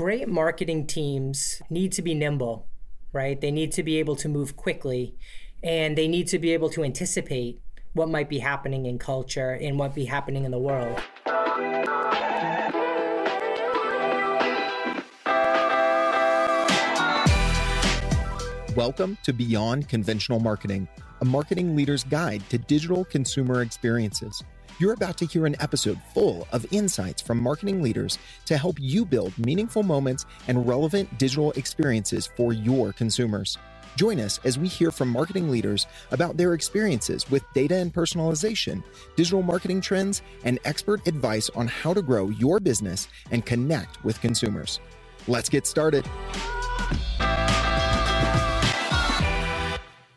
great marketing teams need to be nimble, right? They need to be able to move quickly and they need to be able to anticipate what might be happening in culture and what be happening in the world. Welcome to Beyond Conventional Marketing, a marketing leader's guide to digital consumer experiences. You're about to hear an episode full of insights from marketing leaders to help you build meaningful moments and relevant digital experiences for your consumers. Join us as we hear from marketing leaders about their experiences with data and personalization, digital marketing trends, and expert advice on how to grow your business and connect with consumers. Let's get started.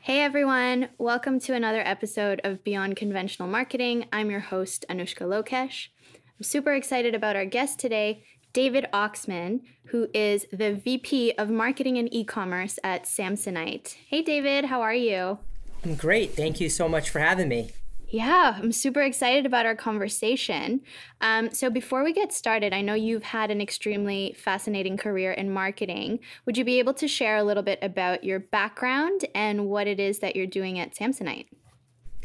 Hey everyone, welcome to another episode of Beyond Conventional Marketing. I'm your host, Anushka Lokesh. I'm super excited about our guest today, David Oxman, who is the VP of Marketing and E-commerce at Samsonite. Hey David, how are you? I'm great. Thank you so much for having me. Yeah, I'm super excited about our conversation. Um, so, before we get started, I know you've had an extremely fascinating career in marketing. Would you be able to share a little bit about your background and what it is that you're doing at Samsonite?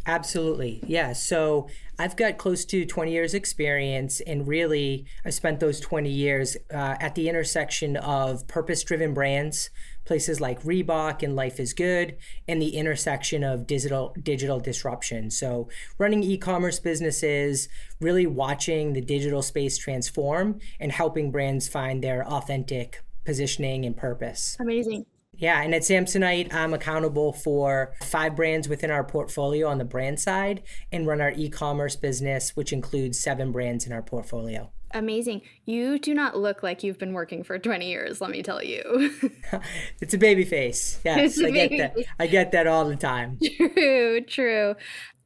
Absolutely. Yeah. So I've got close to 20 years experience and really I spent those 20 years uh, at the intersection of purpose-driven brands, places like Reebok and Life is Good, and the intersection of digital digital disruption. So running e-commerce businesses, really watching the digital space transform and helping brands find their authentic positioning and purpose. Amazing. Yeah, and at Samsonite, I'm accountable for five brands within our portfolio on the brand side and run our e commerce business, which includes seven brands in our portfolio. Amazing. You do not look like you've been working for 20 years, let me tell you. it's a baby face. Yes, I get that. I get that all the time. True, true.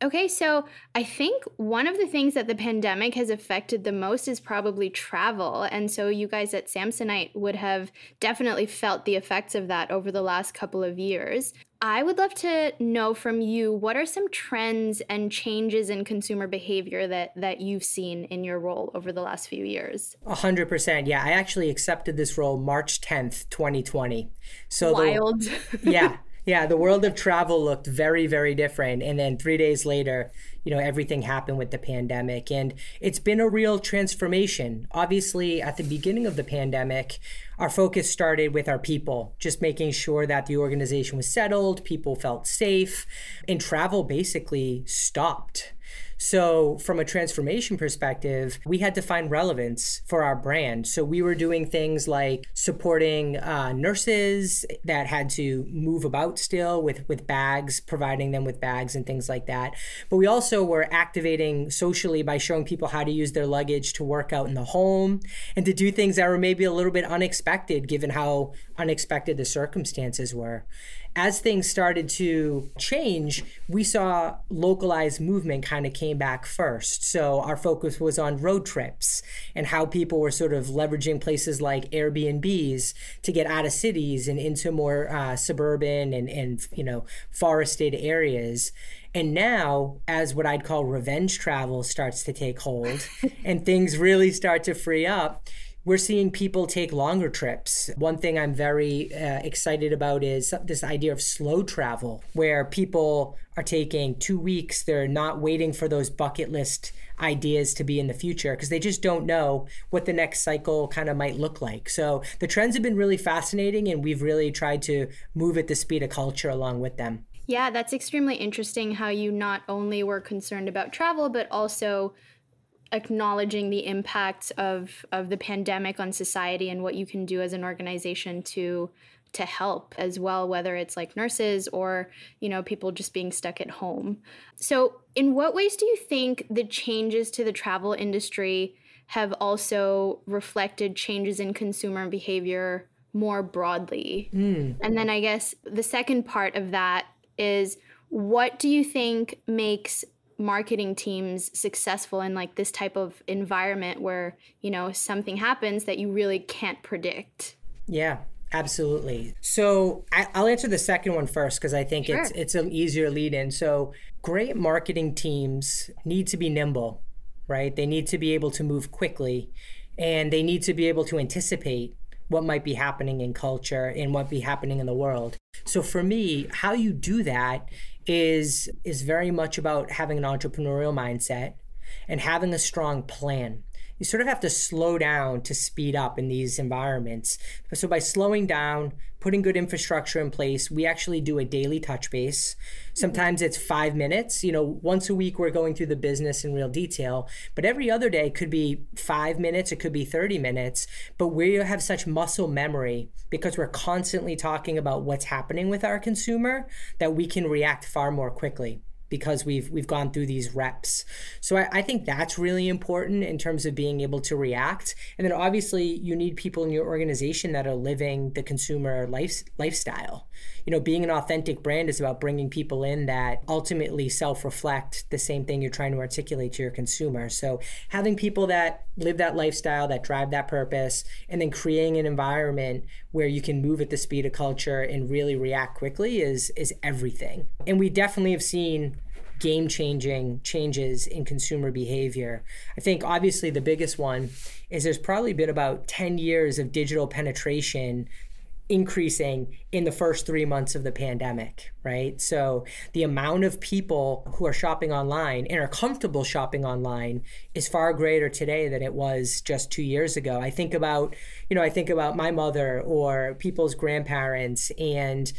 Okay, so I think one of the things that the pandemic has affected the most is probably travel. And so you guys at Samsonite would have definitely felt the effects of that over the last couple of years. I would love to know from you what are some trends and changes in consumer behavior that that you've seen in your role over the last few years? A hundred percent. Yeah, I actually accepted this role March tenth, twenty twenty. So wild. The, yeah. Yeah, the world of travel looked very, very different. And then three days later, you know, everything happened with the pandemic. And it's been a real transformation. Obviously, at the beginning of the pandemic, our focus started with our people, just making sure that the organization was settled, people felt safe, and travel basically stopped. So, from a transformation perspective, we had to find relevance for our brand. So, we were doing things like supporting uh, nurses that had to move about still with, with bags, providing them with bags and things like that. But we also were activating socially by showing people how to use their luggage to work out in the home and to do things that were maybe a little bit unexpected given how unexpected the circumstances were as things started to change, we saw localized movement kind of came back first. So our focus was on road trips and how people were sort of leveraging places like Airbnbs to get out of cities and into more uh, suburban and, and you know forested areas. And now, as what I'd call revenge travel starts to take hold and things really start to free up, we're seeing people take longer trips. One thing I'm very uh, excited about is this idea of slow travel, where people are taking two weeks. They're not waiting for those bucket list ideas to be in the future because they just don't know what the next cycle kind of might look like. So the trends have been really fascinating, and we've really tried to move at the speed of culture along with them. Yeah, that's extremely interesting how you not only were concerned about travel, but also acknowledging the impact of of the pandemic on society and what you can do as an organization to to help as well whether it's like nurses or you know people just being stuck at home so in what ways do you think the changes to the travel industry have also reflected changes in consumer behavior more broadly mm. and then i guess the second part of that is what do you think makes marketing teams successful in like this type of environment where you know something happens that you really can't predict yeah absolutely so I, will answer the second one first because i think sure. it's it's an easier lead in so great marketing teams need to be nimble right they need to be able to move quickly and they need to be able to anticipate what might be happening in culture and what be happening in the world. So for me, how you do that is is very much about having an entrepreneurial mindset and having a strong plan you sort of have to slow down to speed up in these environments. So by slowing down, putting good infrastructure in place, we actually do a daily touch base. Sometimes it's five minutes. You know, once a week we're going through the business in real detail, but every other day could be five minutes, it could be 30 minutes. But we have such muscle memory because we're constantly talking about what's happening with our consumer that we can react far more quickly because we've we've gone through these reps. So I, I, think that's really important in terms of being able to react. And then obviously you need people in your organization that are living the consumer life, lifestyle. You know, being an authentic brand is about bringing people in that ultimately self-reflect the same thing you're trying to articulate to your consumer. So having people that live that lifestyle, that drive that purpose, and then creating an environment where you can move at the speed of culture and really react quickly is is everything. And we definitely have seen game changing changes in consumer behavior. I think obviously the biggest one is there's probably been about 10 years of digital penetration increasing in the first three months of the pandemic, right? So the amount of people who are shopping online and are comfortable shopping online is far greater today than it was just two years ago. I think about, you know, I think about my mother or people's grandparents, and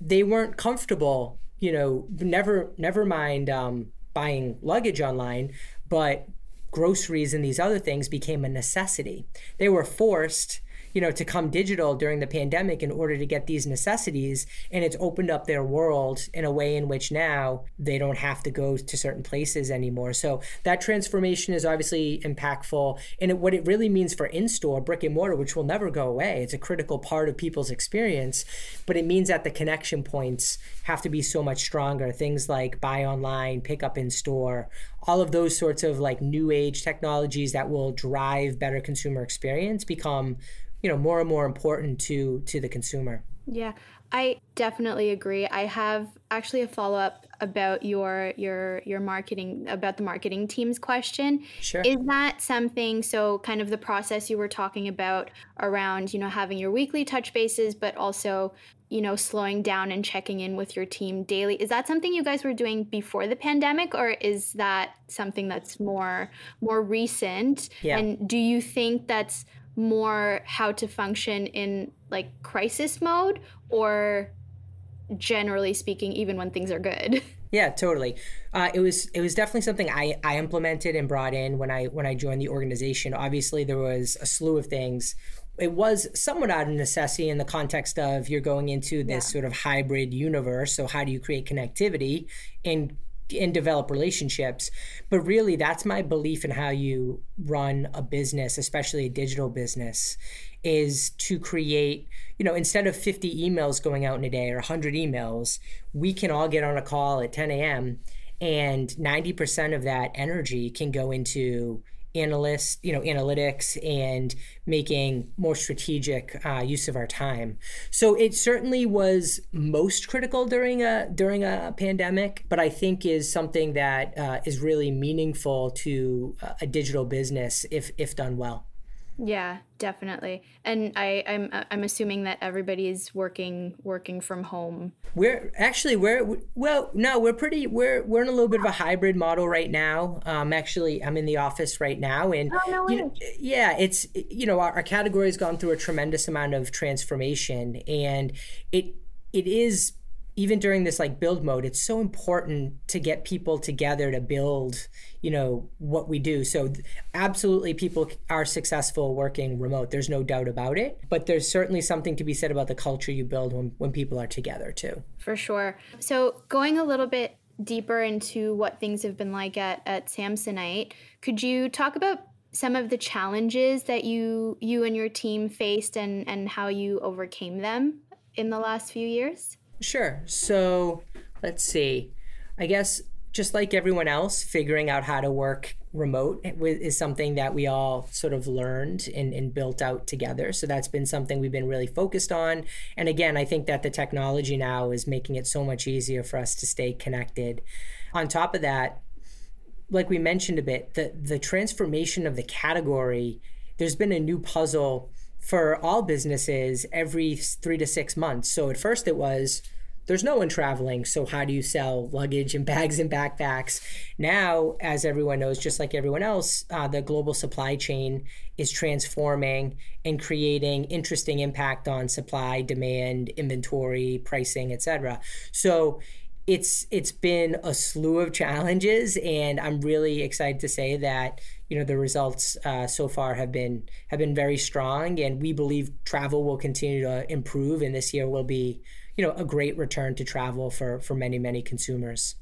they weren't comfortable you know, never never mind um, buying luggage online, but groceries and these other things became a necessity. They were forced you know, to come digital during the pandemic in order to get these necessities. And it's opened up their world in a way in which now they don't have to go to certain places anymore. So that transformation is obviously impactful. And it, what it really means for in store, brick and mortar, which will never go away, it's a critical part of people's experience. But it means that the connection points have to be so much stronger. Things like buy online, pick up in store, all of those sorts of like new age technologies that will drive better consumer experience become you know more and more important to to the consumer. Yeah i definitely agree. I have actually a follow-up about your your your marketing about the marketing team's question. Sure. Is that something so kind of the process you were talking about around you know having your weekly touch bases but also you know slowing down and checking in with your team daily is that something you guys were doing before the pandemic or is that something that's more more recent? Yeah. and do you think that's more how to function in like crisis mode or generally speaking even when things are good. Yeah totally. Uh, it was it was definitely something I, I implemented and brought in when i when i joined the organization. Obviously there was a slew of things. It was somewhat out of necessity in the context of you're going into this yeah. sort of hybrid universe. So how do you create connectivity? And and develop relationships. But really, that's my belief in how you run a business, especially a digital business, is to create, you know, instead of 50 emails going out in a day or 100 emails, we can all get on a call at 10 a.m. and 90% of that energy can go into analyst, you know, analytics and making more strategic uh, use of our time. So it certainly was most critical during a during a pandemic, but I think is something that uh, is really meaningful to a digital business if if done well. Yeah, definitely. And I, I'm I'm assuming that everybody's working working from home. We're actually we're well no we're pretty we're we're in a little bit of a hybrid model right now. Um, actually I'm in the office right now, and oh, no you know, yeah, it's you know our, our category has gone through a tremendous amount of transformation, and it it is even during this like build mode, it's so important to get people together to build, you know, what we do. So absolutely people are successful working remote. There's no doubt about it. But there's certainly something to be said about the culture you build when, when people are together too. For sure. So going a little bit deeper into what things have been like at, at Samsonite, could you talk about some of the challenges that you you and your team faced and, and how you overcame them in the last few years? Sure. So let's see. I guess just like everyone else, figuring out how to work remote is something that we all sort of learned and, and, built out together. So that's been something we've been really focused on. And again, I think that the technology now is making it so much easier for us to stay connected. On top of that, like we mentioned a bit, the the transformation of the category, there's been a new puzzle for all businesses every three to six months. So at first it was, there's no one traveling. So how do you sell luggage and bags and backpacks? Now, as everyone knows, just like everyone else, uh, the global supply chain is transforming and creating interesting impact on supply, demand, inventory, pricing, etc. So it's it's been a slew of challenges, and I'm really excited to say that you know the results uh, so far have been have been very strong, and we believe travel will continue to improve, and this year will be you know a great return to travel for for many many consumers.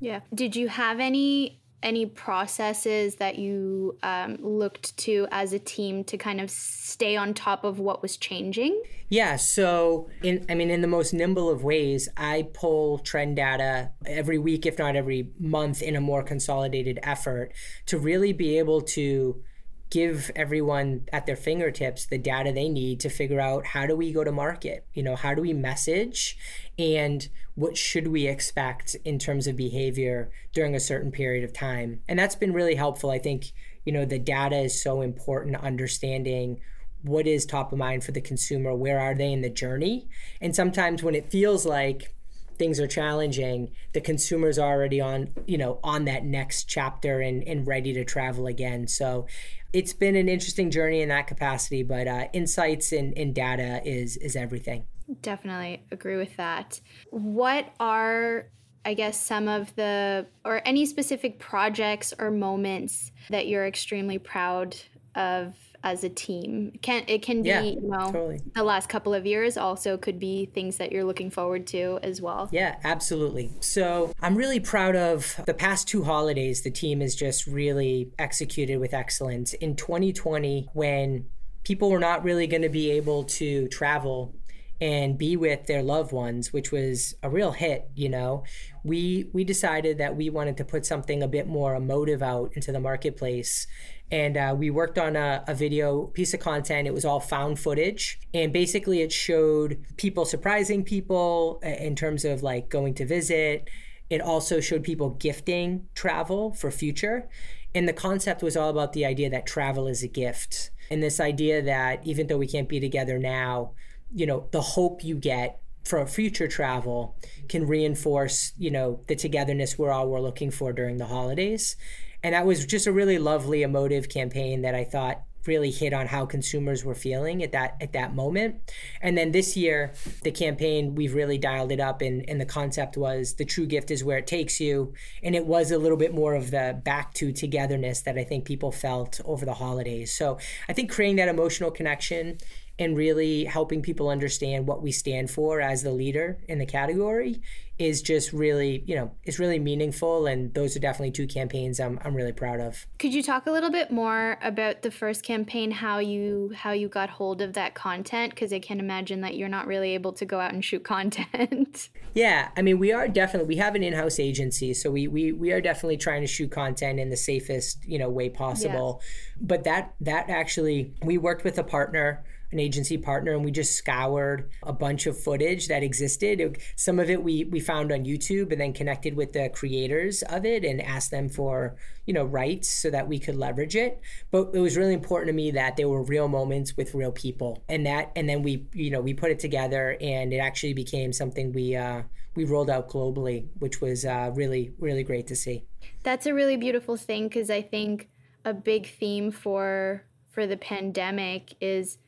Yeah. Did you have any any processes that you um, looked to as a team to kind of stay on top of what was changing? Yeah, so in I mean in the most nimble of ways, I pull trend data every week if not every month in a more consolidated effort to really be able to give everyone at their fingertips the data they need to figure out how do we go to market? You know how do we message? And what should we expect in terms of behavior during a certain period of time? And that's been really helpful. I think you know the data is so important understanding what is top of mind for the consumer where are they in the journey? And sometimes when it feels like things are challenging, the consumer's are already on, you know, on that next chapter and, and ready to travel again. So it's been an interesting journey in that capacity, but uh, insights and, and data is is everything. Definitely agree with that. What are I guess some of the or any specific projects or moments that you're extremely proud of as a team. It can it can be yeah, you know totally. the last couple of years also could be things that you're looking forward to as well. Yeah, absolutely. So I'm really proud of the past two holidays. The team has just really executed with excellence. In 2020, when people were not really going to be able to travel and be with their loved ones, which was a real hit, you know. We we decided that we wanted to put something a bit more emotive out into the marketplace and uh, we worked on a, a, video piece of content. It was all found footage, and basically it showed people surprising people in terms of like going to visit. It also showed people gifting travel for future, and the concept was all about the idea that travel is a gift, and this idea that even though we can't be together now, you know, the hope you get for future travel can reinforce, you know, the togetherness we're all were looking for during the holidays and that was just a really lovely, emotive campaign that I thought really hit on how consumers were feeling at that at that moment. And then this year, the campaign we've really dialed it up, and, and the concept was the true gift is where it takes you, and it was a little bit more of the back to togetherness that I think people felt over the holidays. So I think creating that emotional connection and really helping people understand what we stand for as the leader in the category is just really, you know, it's really meaningful. And those are definitely two campaigns I'm, I'm really proud of. Could you talk a little bit more about the first campaign, how you how you got hold of that content? Because I can imagine that you're not really able to go out and shoot content. yeah, I mean, we are definitely we have an in-house agency, so we we we are definitely trying to shoot content in the safest you know way possible. Yes. But that that actually we worked with a partner an agency partner and we just scoured a bunch of footage that existed. Some of it we we found on YouTube and then connected with the creators of it and asked them for, you know, rights so that we could leverage it. But it was really important to me that there were real moments with real people. And that and then we, you know, we put it together and it actually became something we uh we rolled out globally, which was uh, really, really great to see. That's a really beautiful thing because I think a big theme for for the pandemic is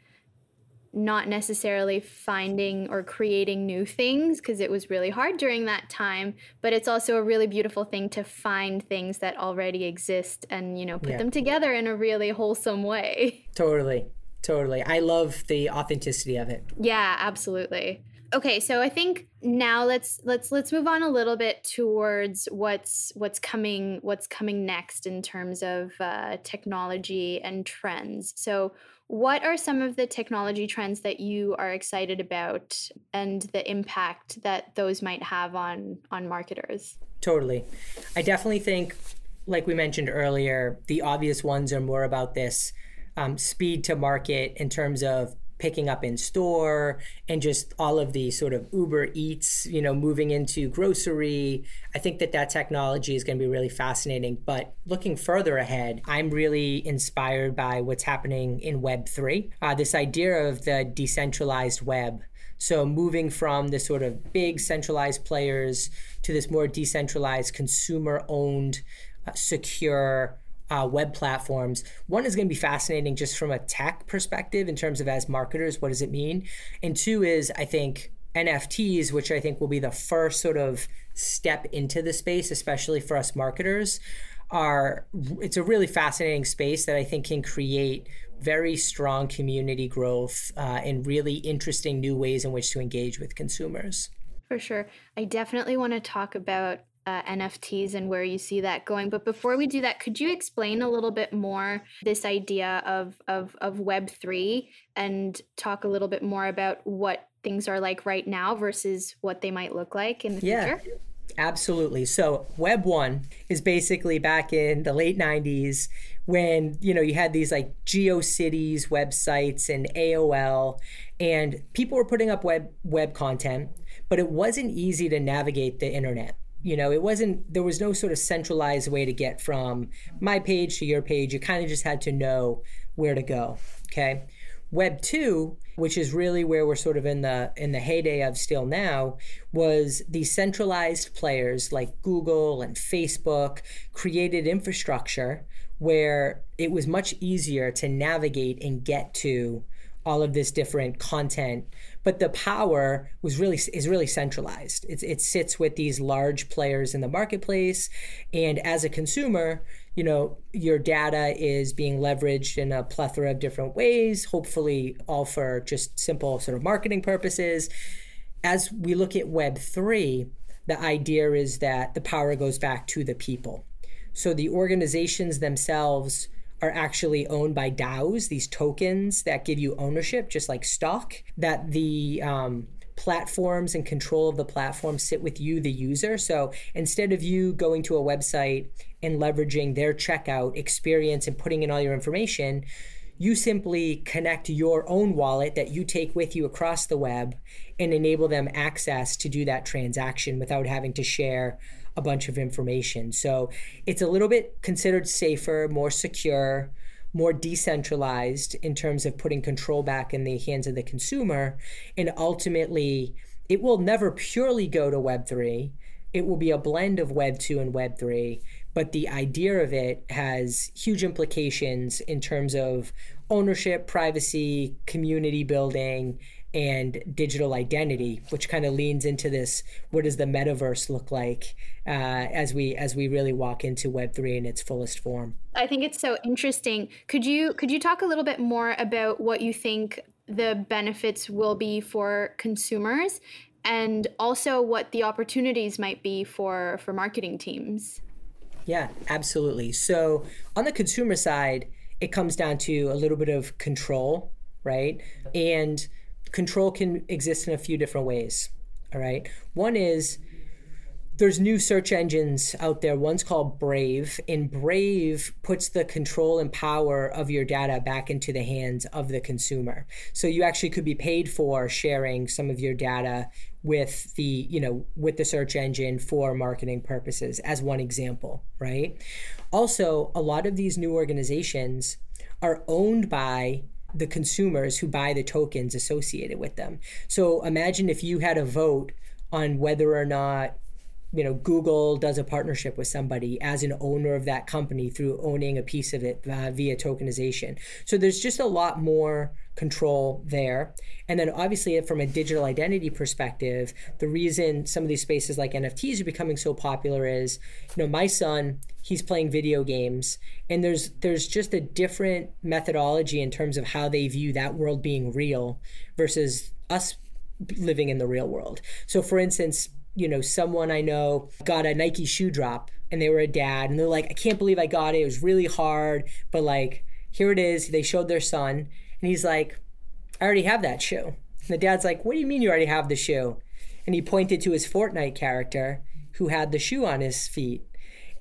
not necessarily finding or creating new things because it was really hard during that time but it's also a really beautiful thing to find things that already exist and you know put yeah. them together in a really wholesome way. Totally totally. I love the authenticity of it. Yeah absolutely. Okay so i think now let's let's let's move on a little bit towards what's what's coming what's coming next in terms of uh, technology and trends. So what are some of the technology trends that you are excited about and the impact that those might have on on marketers? Totally. I definitely think like we mentioned earlier, the obvious ones are more about this um, speed to market in terms of picking up in store and just all of the sort of Uber Eats, you know, moving into grocery. I think that that technology is going to be really fascinating. But looking further ahead, I'm really inspired by what's happening in Web3. Uh, this idea of the decentralized web. So moving from the sort of big centralized players to this more decentralized, consumer owned, uh, secure, uh, web platforms. One is going to be fascinating just from a tech perspective in terms of as marketers, what does it mean? And two is, I think, NFTs, which I think will be the first sort of step into the space, especially for us marketers, are it's a really fascinating space that I think can create very strong community growth uh, and really interesting new ways in which to engage with consumers. For sure. I definitely want to talk about uh, NFTs and where you see that going. But before we do that, could you explain a little bit more this idea of of of Web three and talk a little bit more about what things are like right now versus what they might look like in the yeah. future? Absolutely. So Web 1 is basically back in the late 90s when, you know, you had these like GeoCities websites and AOL and people were putting up web web content, but it wasn't easy to navigate the internet you know it wasn't there was no sort of centralized way to get from my page to your page. You kind of just had to know where to go okay? Web 2 which is really where we're sort of in the in the heyday of still now was the centralized players like google and facebook created infrastructure where it was much easier to navigate and get to all of this different content but the power was really is really centralized. It sits with these large players in the marketplace. And as a consumer you know your data is being leveraged in a plethora of different ways hopefully all for just simple sort of marketing purposes. As we look at web 3 the idea is that the power goes back to the people. So the organizations themselves are actually owned by DAOs, these tokens that give you ownership, just like stock, that the um, platforms and control of the platform sit with you, the user. So instead of you going to a website and leveraging their checkout experience and putting in all your information, you simply connect your own wallet that you take with you across the web and enable them access to do that transaction without having to share a bunch of information. So it's a little bit considered safer, more secure, more decentralized in terms of putting control back in the hands of the consumer. And ultimately, it will never purely go to Web3. It will be a blend of Web2 and Web3. But the idea of it has huge implications in terms of ownership, privacy, community building, and digital identity, which kind of leans into this: what does the metaverse look like uh, as we as we really walk into Web three in its fullest form? I think it's so interesting. Could you could you talk a little bit more about what you think the benefits will be for consumers, and also what the opportunities might be for for marketing teams? Yeah, absolutely. So on the consumer side, it comes down to a little bit of control, right? And control can exist in a few different ways. All right. One is there's new search engines out there. One's called Brave, and Brave puts the control and power of your data back into the hands of the consumer. So you actually could be paid for sharing some of your data with the, you know, with the search engine for marketing purposes as one example, right? Also, a lot of these new organizations are owned by the consumers who buy the tokens associated with them. So imagine if you had a vote on whether or not you know Google does a partnership with somebody as an owner of that company through owning a piece of it uh, via tokenization. So there's just a lot more control there. And then obviously from a digital identity perspective, the reason some of these spaces like NFTs are becoming so popular is, you know, my son, he's playing video games and there's there's just a different methodology in terms of how they view that world being real versus us living in the real world. So for instance, you know, someone I know got a Nike shoe drop and they were a dad and they're like, I can't believe I got it. It was really hard, but like, here it is. They showed their son and he's like, I already have that shoe. And the dad's like, What do you mean you already have the shoe? And he pointed to his Fortnite character who had the shoe on his feet.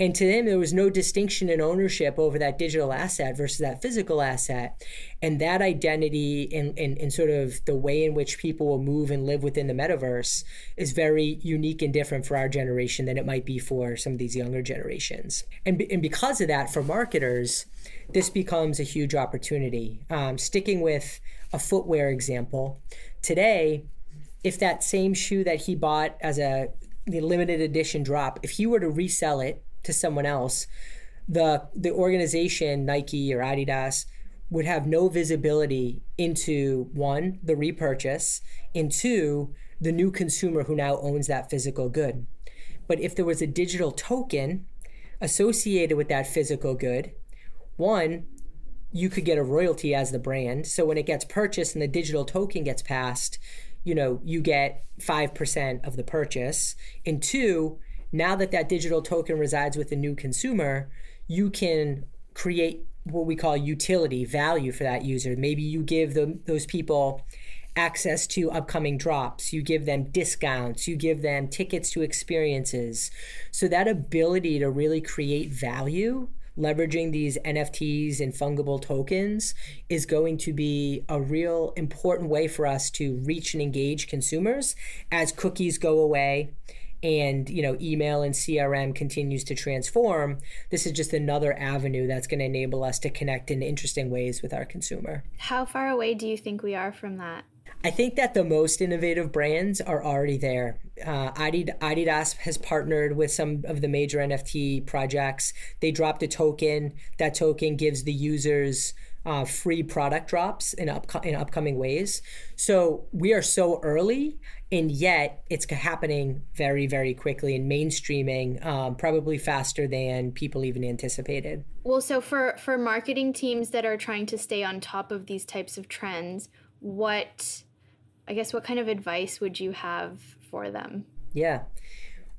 And to them, there was no distinction in ownership over that digital asset versus that physical asset. And that identity and, and, and sort of the way in which people will move and live within the metaverse is very unique and different for our generation than it might be for some of these younger generations. And, and because of that, for marketers, this becomes a huge opportunity. Um, sticking with a footwear example, today, if that same shoe that he bought as a limited edition drop, if he were to resell it to someone else, the the organization Nike or Adidas would have no visibility into one the repurchase, and two the new consumer who now owns that physical good. But if there was a digital token associated with that physical good, one, you could get a royalty as the brand. So when it gets purchased and the digital token gets passed, you know, you get 5% of the purchase. And two, now that that digital token resides with the new consumer, you can create what we call utility value for that user. Maybe you give them, those people access to upcoming drops, you give them discounts, you give them tickets to experiences. So that ability to really create value leveraging these NFTs and fungible tokens is going to be a real important way for us to reach and engage consumers as cookies go away and you know email and crm continues to transform this is just another avenue that's going to enable us to connect in interesting ways with our consumer how far away do you think we are from that I think that the most innovative brands are already there. Uh, Adidas has partnered with some of the major NFT projects. They dropped a token. That token gives the users uh, free product drops in, up, in upcoming ways. So we are so early, and yet it's happening very, very quickly and mainstreaming, um, probably faster than people even anticipated. Well, so for for marketing teams that are trying to stay on top of these types of trends, what I guess what kind of advice would you have for them? Yeah.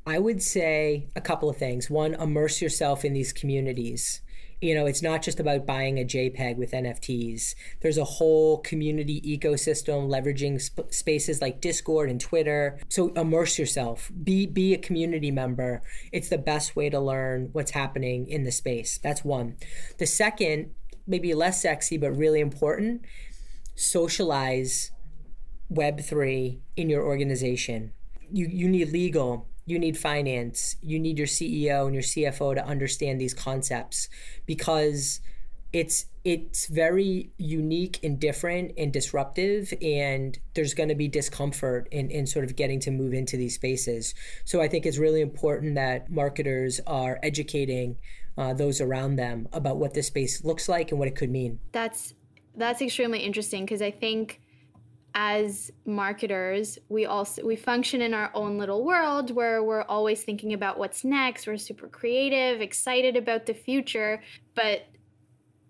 I would say a couple of things. One, immerse yourself in these communities. You know, it's not just about buying a JPEG with NFTs. There's a whole community ecosystem leveraging sp- spaces like Discord and Twitter. So immerse yourself. Be be a community member. It's the best way to learn what's happening in the space. That's one. The second, maybe less sexy but really important, socialize Web3 in your organization. You, you need legal, you need finance, you need your CEO and your CFO to understand these concepts because it's it's very unique and different and disruptive and there's going to be discomfort in, in sort of getting to move into these spaces. So i think it's really important that marketers are educating uh, those around them about what this space looks like and what it could mean. That's that's extremely interesting because i think as marketers we also we function in our own little world where we're always thinking about what's next. We're super creative excited about the future. But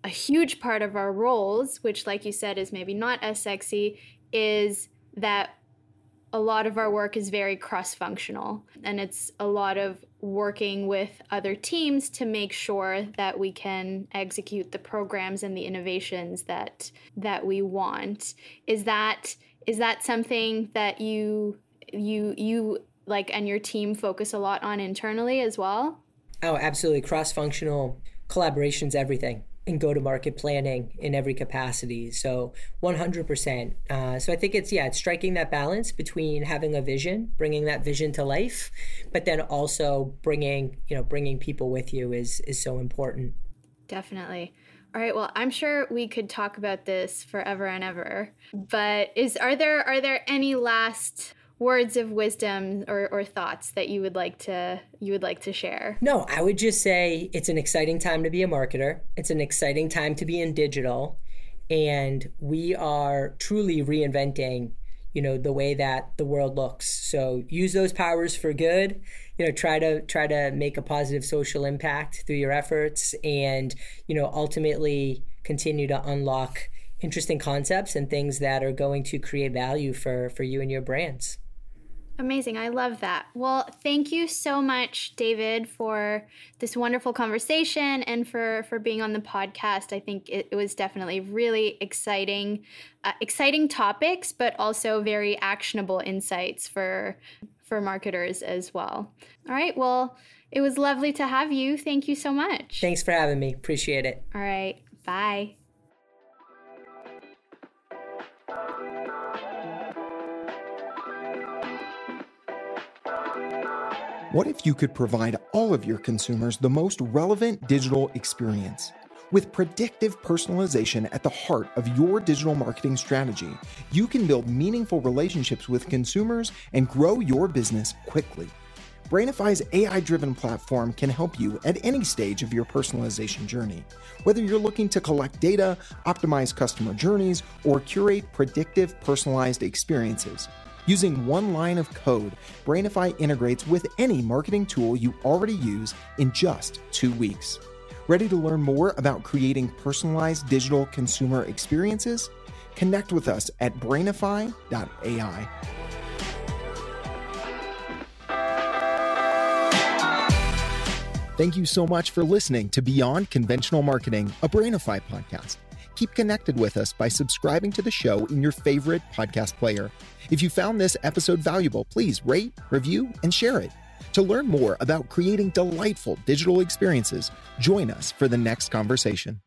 a huge part of our roles which like you said is maybe not as sexy is that a lot of our work is very cross functional and it's a lot of working with other teams to make sure that we can execute the programs and the innovations that that we want. Is that is that something that you you you like and your team focus a lot on internally as well? Oh absolutely. Cross functional collaborations everything in go to market planning in every capacity. So 100%. Uh, so I think it's, yeah, it's striking that balance between having a vision, bringing that vision to life, but then also bringing, you know, bringing people with you is, is so important. Definitely. All right. Well, I'm sure we could talk about this forever and ever. But is are there are there any last words of wisdom or, or thoughts that you would like to you would like to share? No, I would just say it's an exciting time to be a marketer. It's an exciting time to be in digital, and we are truly reinventing you know the way that the world looks so use those powers for good you know try to try to make a positive social impact through your efforts and you know ultimately continue to unlock interesting concepts and things that are going to create value for for you and your brands Amazing. I love that. Well, thank you so much, David, for this wonderful conversation and for, for being on the podcast. I think it, it was definitely really exciting, uh, exciting topics, but also very actionable insights for for marketers as well. All right. Well, It was lovely to have you. Thank you so much. Thanks for having me. Appreciate it. All right. Bye. What if you could provide all of your consumers the most relevant digital experience? With predictive personalization at the heart of your digital marketing strategy, you can build meaningful relationships with consumers and grow your business quickly. Brainify's AI driven platform can help you at any stage of your personalization journey. Whether you're looking to collect data, optimize customer journeys, or curate predictive personalized experiences, Using one line of code, Brainify integrates with any marketing tool you already use in just two weeks. Ready to learn more about creating personalized digital consumer experiences? Connect with us at brainify.ai. Thank you so much for listening to Beyond Conventional Marketing, a Brainify podcast. Keep connected with us by subscribing to the show in your favorite podcast player. If you found this episode valuable, please rate, review, and share it. To learn more about creating delightful digital experiences, join us for the next conversation.